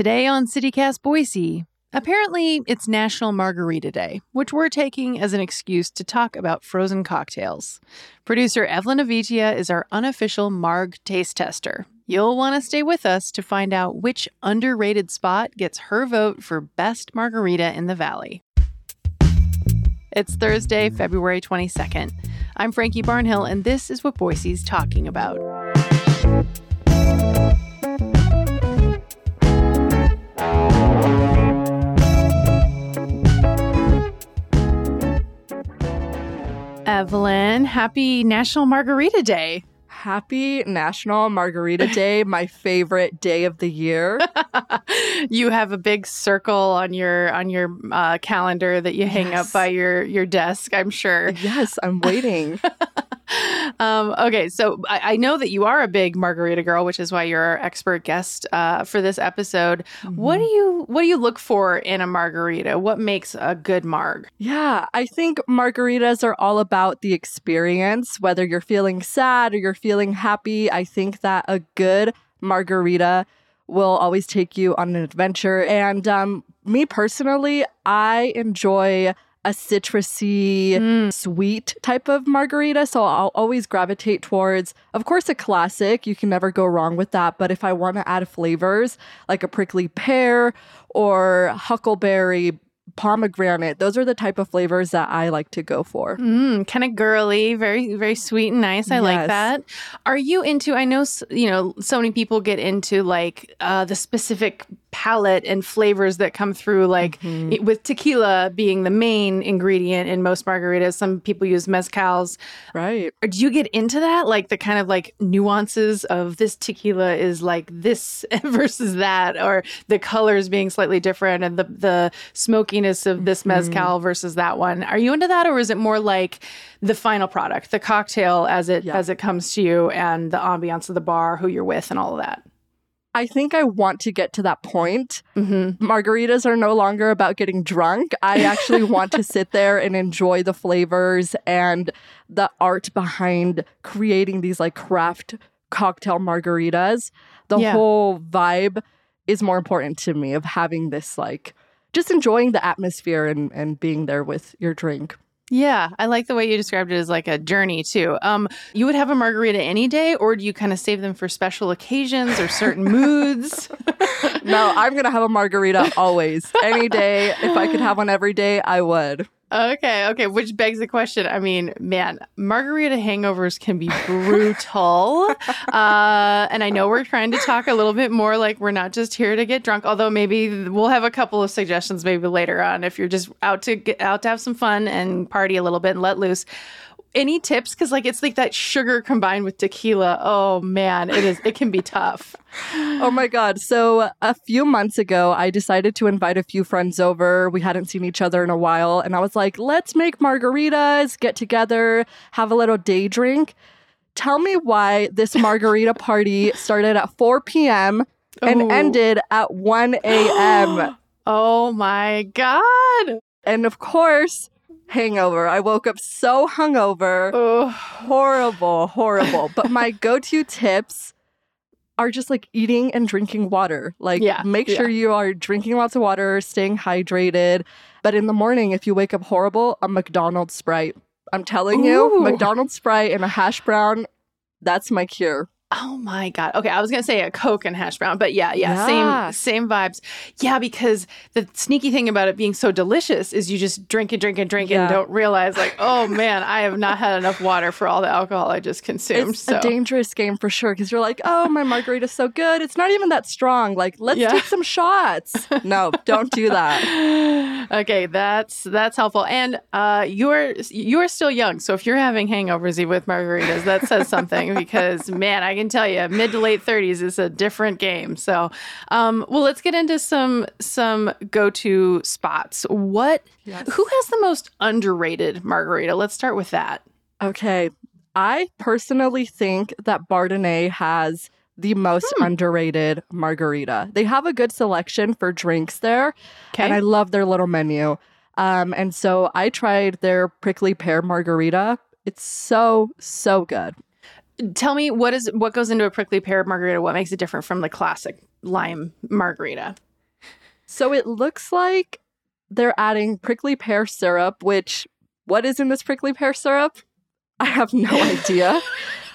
Today on CityCast Boise, apparently it's National Margarita Day, which we're taking as an excuse to talk about frozen cocktails. Producer Evelyn Avitia is our unofficial Marg taste tester. You'll want to stay with us to find out which underrated spot gets her vote for best margarita in the valley. It's Thursday, February 22nd. I'm Frankie Barnhill, and this is what Boise's talking about. Evelyn, happy National Margarita Day. Happy National Margarita Day, my favorite day of the year. you have a big circle on your on your uh, calendar that you hang yes. up by your your desk. I'm sure. Yes, I'm waiting. um, okay, so I, I, know that you are a big margarita girl, which is why you're our expert guest uh, for this episode. Mm-hmm. What do you what do you look for in a margarita? What makes a good marg? Yeah, I think margaritas are all about the experience. Whether you're feeling sad or you're feeling happy, I think that a good margarita will always take you on an adventure. And um, me personally, I enjoy a citrusy, mm. sweet type of margarita. So I'll always gravitate towards, of course, a classic. You can never go wrong with that. But if I want to add flavors like a prickly pear or huckleberry, pomegranate. Those are the type of flavors that I like to go for. Mm, kind of girly, very very sweet and nice. I yes. like that. Are you into? I know you know so many people get into like uh, the specific palette and flavors that come through like mm-hmm. it, with tequila being the main ingredient in most margaritas some people use mezcals right do you get into that like the kind of like nuances of this tequila is like this versus that or the colors being slightly different and the the smokiness of this mm-hmm. mezcal mm-hmm. versus that one are you into that or is it more like the final product the cocktail as it yeah. as it comes to you and the ambiance of the bar who you're with and all of that I think I want to get to that point. Mm-hmm. Margaritas are no longer about getting drunk. I actually want to sit there and enjoy the flavors and the art behind creating these like craft cocktail margaritas. The yeah. whole vibe is more important to me of having this like just enjoying the atmosphere and, and being there with your drink. Yeah, I like the way you described it as like a journey too. Um, you would have a margarita any day, or do you kind of save them for special occasions or certain moods? no, I'm gonna have a margarita always, any day. If I could have one every day, I would. Okay, okay, which begs the question. I mean, man, margarita hangovers can be brutal. uh, and I know we're trying to talk a little bit more like we're not just here to get drunk, although maybe we'll have a couple of suggestions maybe later on if you're just out to get out to have some fun and party a little bit and let loose any tips? Because like it's like that sugar combined with tequila. Oh man it is it can be tough. Oh my god. So a few months ago i decided to invite a few friends over. We hadn't seen each other in a while and i was like let's make margaritas get together have a little day drink. Tell me why this margarita party started at 4 p.m and oh. ended at 1 a.m oh my god. And of course hangover. I woke up so hungover. Ugh. Horrible, horrible. but my go to tips are just like eating and drinking water. Like, yeah, make sure yeah. you are drinking lots of water, staying hydrated. But in the morning, if you wake up horrible, a McDonald's Sprite. I'm telling Ooh. you, McDonald's Sprite and a hash brown, that's my cure. Oh my god. Okay, I was gonna say a Coke and hash brown, but yeah, yeah, yeah, same same vibes. Yeah, because the sneaky thing about it being so delicious is you just drink and drink and drink yeah. and don't realize like, oh man, I have not had enough water for all the alcohol I just consumed. It's so. a dangerous game for sure because you're like, oh, my margarita's so good. It's not even that strong. Like, let's yeah. take some shots. no, don't do that. okay, that's that's helpful. And uh, you're you're still young, so if you're having hangovers with margaritas, that says something because man, I can tell you, mid to late 30s is a different game. So, um, well, let's get into some some go to spots. What? Yes. Who has the most underrated margarita? Let's start with that. Okay, I personally think that Bardenay has the most hmm. underrated margarita. They have a good selection for drinks there, okay. and I love their little menu. Um, and so I tried their prickly pear margarita. It's so so good. Tell me what is what goes into a prickly pear margarita? What makes it different from the classic lime margarita? So it looks like they're adding prickly pear syrup, which what is in this prickly pear syrup? I have no idea.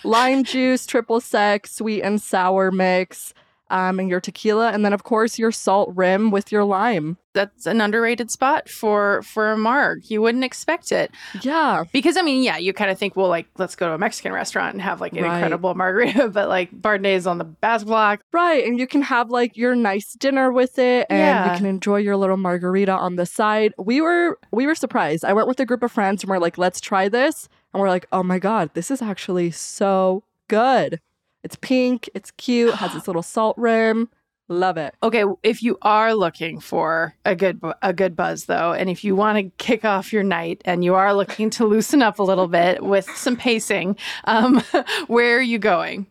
Lime juice, triple sec, sweet and sour mix, um, and your tequila, and then of course your salt rim with your lime. That's an underrated spot for for a marg. You wouldn't expect it. Yeah. Because I mean, yeah, you kind of think, well, like let's go to a Mexican restaurant and have like an Right. incredible margarita, but like Bardenay is on the Basque block. Right. And you can have like your nice dinner with it and Yeah. you can enjoy your little margarita on the side. We were we were surprised. I went with a group of friends and we're like, let's try this. And we're like, oh my God, this is actually so good. It's pink, it's cute, has this little salt rim. Love it. Okay, if you are looking for a good a good buzz though, and if you want to kick off your night and you are looking to loosen up a little bit with some pacing, um, where are you going?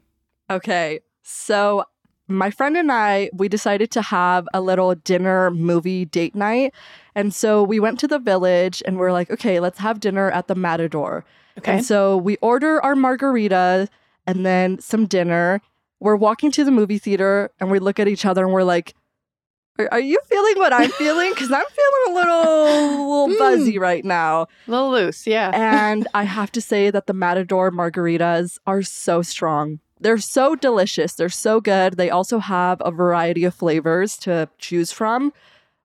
Okay. So my friend and I, we decided to have a little dinner movie date night. And so we went to the village and we're like, okay, let's have dinner at the Matador. Okay. And so we order our margarita and then some dinner. We're walking to the movie theater and we look at each other and we're like, are, are you feeling what I'm feeling? Because I'm feeling a little, little hmm. buzzy right now. a little loose, yeah. And I have to say that the Matador margaritas are so strong. They're so delicious. They're so good. They also have a variety of flavors to choose from.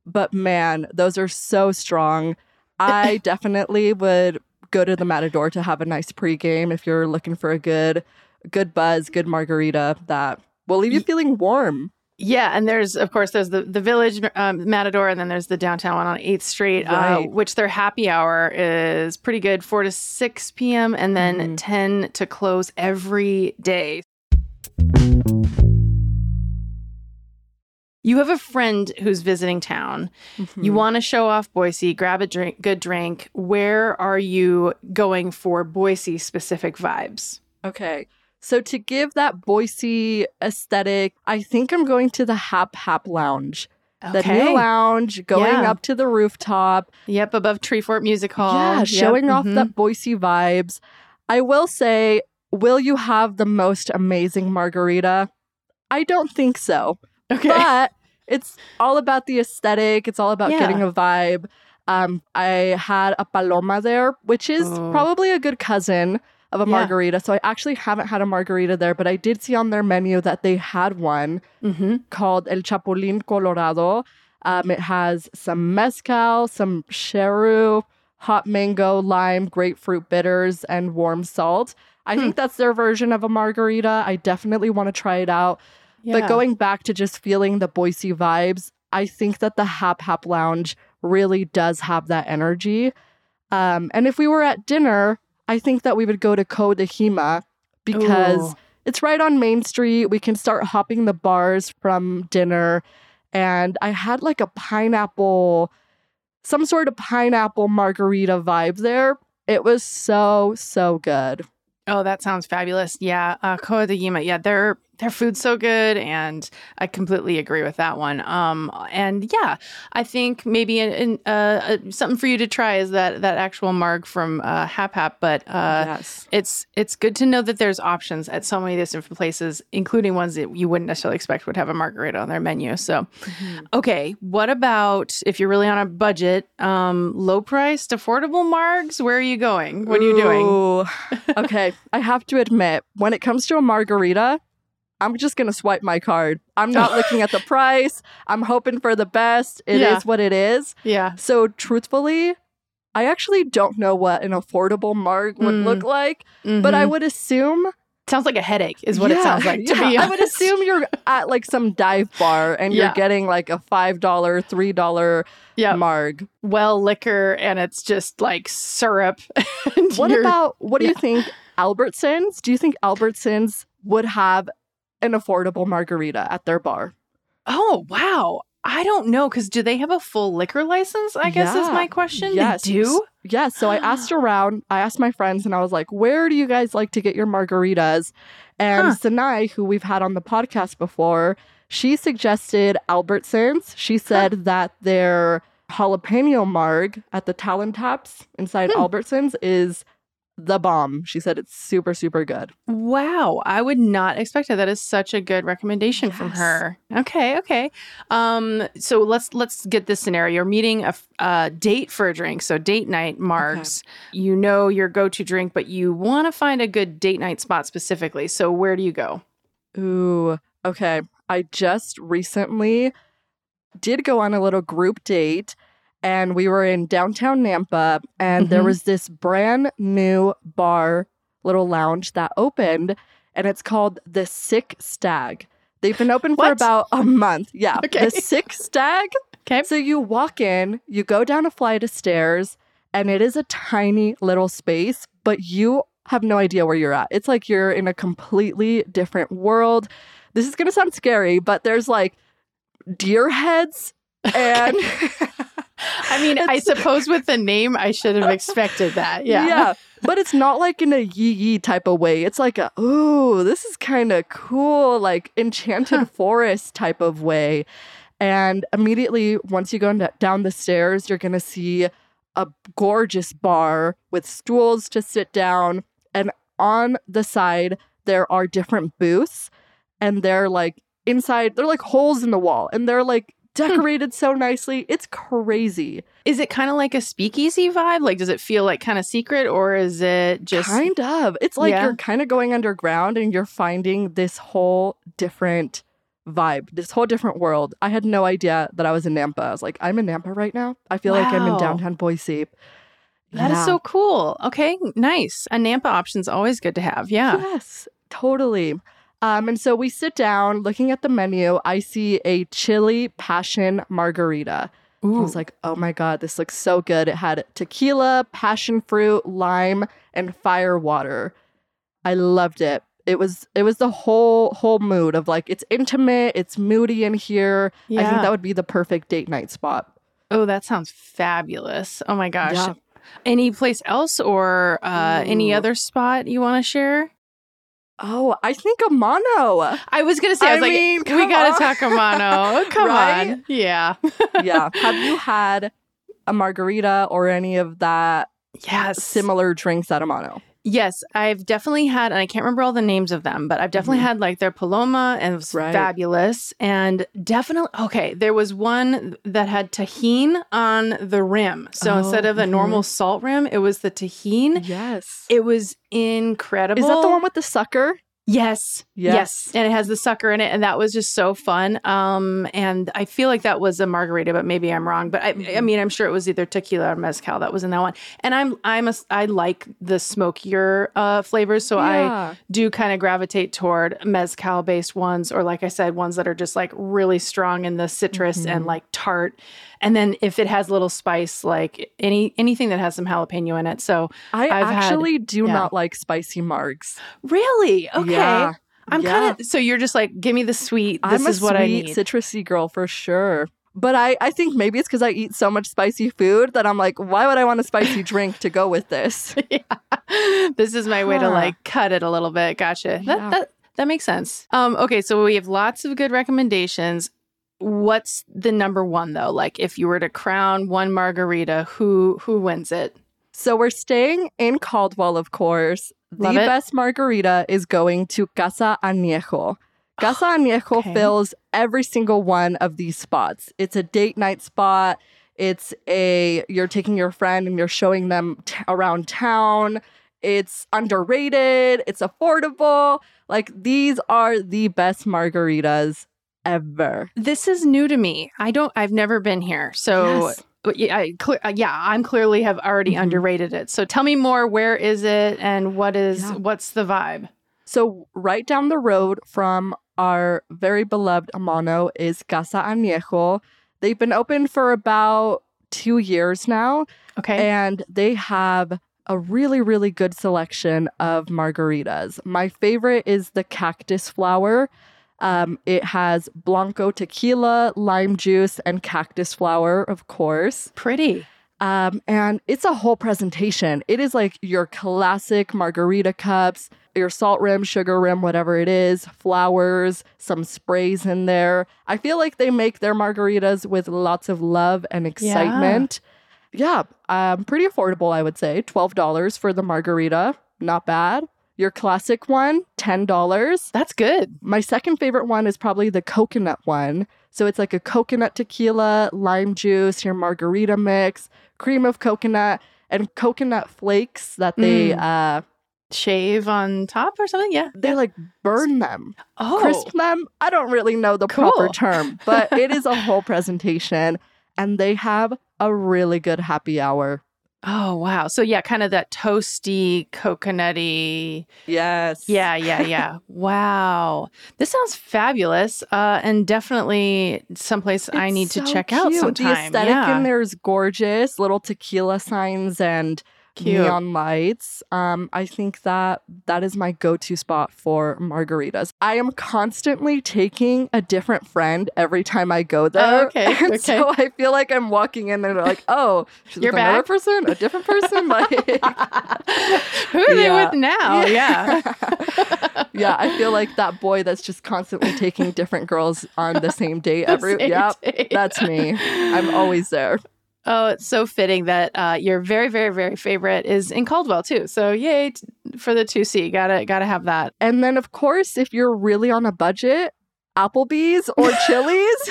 But man, those are so strong. I definitely would go to the Matador to have a nice pregame if you're looking for a good good buzz, good margarita that will leave you feeling warm. Yeah, and there's of course there's the the village um, Matador, and then there's the downtown one on Eighth Street, uh, which their happy hour is pretty good, four to six p.m. and then Mhm. ten to close every day. You have a friend who's visiting town. You Mhm. want to show off Boise, grab a drink, good drink. Where are you going for Boise specific vibes? Okay. So to give that Boise aesthetic, I think I'm going to the Hap Hap Lounge. Okay. The new lounge, going Yeah. up to the rooftop. Yep, above Treefort Music Hall. Yeah, Yep, showing off mhm. that Boise vibes. I will say, will you have the most amazing margarita? I don't think so. Okay. But it's all about the aesthetic. It's all about Yeah. getting a vibe. Um, I had a paloma there, which is Oh. probably a good cousin of a Yeah. margarita. So I actually haven't had a margarita there, but I did see on their menu that they had one hmm called El Chapulín Colorado. Um, it has some mezcal, some Chareau, hot mango, lime, grapefruit bitters, and warm salt. I Hmm. think that's their version of a margarita. I definitely want to try it out. But going back to just feeling the Boise vibes, I think that the Hap Hap Lounge really does have that energy. Um, and if we were at dinner, I think that we would go to Ko de because Ooh. it's right on Main Street. We can start hopping the bars from dinner. And I had like a pineapple, some sort of pineapple margarita vibe there. It was so, so good. Oh, that sounds fabulous. Yeah, uh, Yima. Yeah, their their food's so good, and I completely agree with that one. Um, and yeah, I think maybe in, in, uh, uh, something for you to try is that that actual marg from uh, Hap Hap. But uh, yes. it's it's good to know that there's options at so many different places, including ones that you wouldn't necessarily expect would have a margarita on their menu. So, okay, what about if you're really on a budget, um, low priced, affordable margs? Where are you going? What are you doing? Okay, I have to admit, when it comes to a margarita, I'm just gonna swipe my card. I'm not looking at the price. I'm hoping for the best. It is Yeah. what it is. Yeah. So truthfully, I actually don't know what an affordable marg would Mm. look like, but I Mhm. would assume sounds like a headache is what it sounds like to yeah, be honest. I would assume you're at like some dive bar and Yeah. you're getting like a five dollar, three dollar yeah marg. well liquor and it's just like syrup What about what do yeah. you think Albertsons? Do you think Albertsons would have an affordable margarita at their bar? oh wow i don't know because do they have a full liquor license i guess is my question Yes. they do Yes. So I asked around, I asked my friends, and I was like, where do you guys like to get your margaritas? And Huh. Sinai, who we've had on the podcast before, she suggested Albertsons. She said that their jalapeno marg at the Talon Taps inside Hmm. Albertsons is the bomb. She said it's super, super good. Wow, I would not expect it. That is such a good recommendation from her. Okay, okay. Um, so let's let's get this scenario. You're meeting a date for a drink. So date night, Margs. You know your go-to drink, but you want to find a good date night spot specifically. So where do you go? Ooh, okay. I just recently did go on a little group date and we were in downtown Nampa and there Mhm. was this brand new bar, little lounge that opened and it's called the Sick Stag. They've been open for about a month. Yeah. Okay. The Sick Stag. Okay. So you walk in, you go down a flight of stairs, and it is a tiny little space, but you have no idea where you're at. It's like you're in a completely different world. This is going to sound scary, but there's like deer heads and I mean, I suppose with the name, I should have expected that. Yeah. yeah. But it's not like in a yee yee type of way. It's like a, ooh, this is kind of cool, like enchanted Huh. forest type of way. And immediately, once you go down the stairs, you're going to see a gorgeous bar with stools to sit down. And on the side, there are different booths. And they're like inside, they're like holes in the wall. And they're like Hmm. decorated so nicely. It's crazy. Is it kind of like a speakeasy vibe? Like, does it feel like kind of secret, or is it just kind of. It's like Yeah. you're kind of going underground and you're finding this whole different vibe, this whole different world. I had no idea that I was in Nampa. I was like, I'm in Nampa right now. I feel like I'm in downtown Boise. That is Yeah. so cool. Okay, nice. A Nampa option's always good to have. Yeah. Yes, totally. Um, and so we sit down looking at the menu. I see a chili passion margarita. I was like, oh my God, this looks so good. It had tequila, passion fruit, lime, and fire water. I loved it. It was it was the whole whole mood of like it's intimate, it's moody in here. I think that would be the perfect date night spot. oh, that sounds fabulous. Oh my gosh. Yeah. Any place else or uh, any other spot you want to share? Oh, I think Amano. I was gonna say, I I was like, mean, we come gotta on. talk Amano. Come Right? on. Yeah. yeah. Have you had a margarita or any of that Yes. similar drinks at Amano? Yes, I've definitely had, and I can't remember all the names of them, but I've definitely Mhm. had like their Paloma and it was Right. fabulous. And definitely, okay, there was one that had Tajín on the rim. So Oh, instead of a mhm. normal salt rim, it was the Tajín. Yes. It was incredible. Is that the one with the sucker? Yes. Yes. And it has the sucker in it. And that was just so fun. Um, and I feel like that was a margarita, but maybe I'm wrong. But I, I Mhm. mean, I'm sure it was either tequila or mezcal that was in that one. And I'm, I'm a, I like the smokier uh, flavors. So I do kind of gravitate toward mezcal based ones, or like I said, ones that are just like really strong in the citrus and Mhm. like tart. And then if it has a little spice, like any anything that has some jalapeno in it. So I I've had- actually do yeah. not like spicy margs. really, okay. Yeah. I'm Yeah. kind of so you're just like, give me the sweet. This I'm is what I need. citrusy girl for sure. But I, I think maybe it's because I eat so much spicy food that I'm like, why would I want a spicy drink to go with this? yeah. This is my way to like cut it a little bit. Gotcha. Yeah. That that that makes sense. Um okay, so we have lots of good recommendations. What's the number one though? Like if you were to crown one margarita, who who wins it? So we're staying in Caldwell, of course. Love the it. best margarita is going to Casa Añejo. Casa Añejo Okay. fills every single one of these spots. It's a date night spot. It's a you're taking your friend and you're showing them t- around town. It's underrated. It's affordable. Like these are the best margaritas ever. This is new to me. I don't I've never been here. So Yes. yeah, I, cle- uh, yeah, I'm clearly have already Mhm. underrated it. So tell me more. Where is it, and what is Yeah. what's the vibe? So, right down the road from our very beloved Amano is Casa Añejo. They've been open for about two years now, Okay, and they have a really, really good selection of margaritas. My favorite is the cactus flower. Um, it has Blanco tequila, lime juice, and cactus flower, of course. pretty. Um, and it's a whole presentation. It is like your classic margarita cups, your salt rim, sugar rim, whatever it is, flowers, some sprays in there. I feel like they make their margaritas with lots of love and excitement. Yeah, um, pretty affordable, I would say. $12 for the margarita. Not bad. Your classic one, $10. That's good. My second favorite one is probably the coconut one. So it's like a coconut tequila, lime juice, your margarita mix, cream of coconut, and coconut flakes that they Mm. uh Shave on top or something? Yeah. they like burn them, Oh. crisp them. I don't really know the proper term, but it is a whole presentation, and they have a really good happy hour. Oh, wow. So, yeah, kind of that toasty, coconutty. Yes. Yeah, yeah, yeah. wow. This sounds fabulous. Uh, and definitely someplace I It's need to so check out sometime. The aesthetic yeah. in there is gorgeous. Little tequila signs and Cute. neon lights. Um, I think that that is my go-to spot for margaritas. I am constantly taking a different friend every time I go there. Oh, okay, And okay. So I feel like I'm walking in and they're like, oh, she's You're with another back? person, a different person. Like, Who are they Yeah. with now? Yeah. yeah, I feel like that boy that's just constantly taking different girls on the same date every. Same Yep, day. that's me. I'm always there. Oh, it's so fitting that uh, your very, very, very favorite is in Caldwell too. So yay t- for the two C. Gotta gotta have that. And then, of course, if you're really on a budget, Applebee's or Chili's,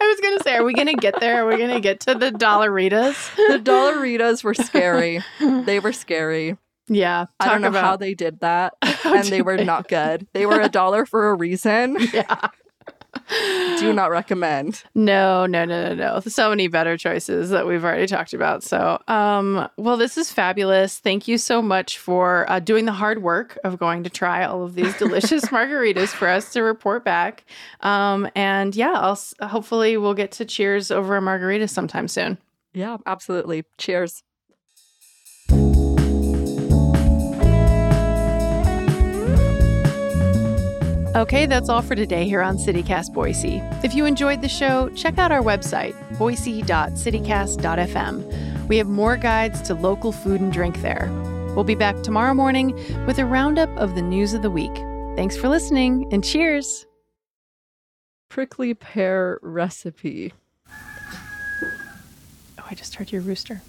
I was gonna say, are we gonna get there? Are we gonna get to the Dollaritas? the Dollaritas were scary. They were scary. Yeah, I don't know talk how they did that, and they were not good. They were a dollar for a reason. Yeah. Do not recommend. No, no, no, no, no. So many better choices that we've already talked about. So, um, well, this is fabulous. Thank you so much for uh, doing the hard work of going to try all of these delicious margaritas for us to report back. Um, and yeah, I'll s- hopefully we'll get to cheers over a margarita sometime soon. Yeah, absolutely. Cheers. Okay, that's all for today here on CityCast Boise. If you enjoyed the show, check out our website, boise.citycast.fm. We have more guides to local food and drink there. We'll be back tomorrow morning with a roundup of the news of the week. Thanks for listening and cheers! Prickly pear recipe. Oh, I just heard your rooster.